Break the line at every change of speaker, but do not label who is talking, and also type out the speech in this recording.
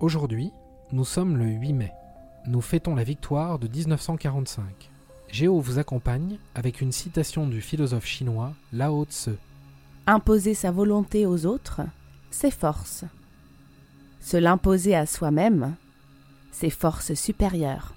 Aujourd'hui, nous sommes le 8 mai. Nous fêtons la victoire de 1945. Géo vous accompagne avec une citation du philosophe chinois Lao Tse.
Imposer sa volonté aux autres, c'est force. Se l'imposer à soi-même, c'est force supérieure.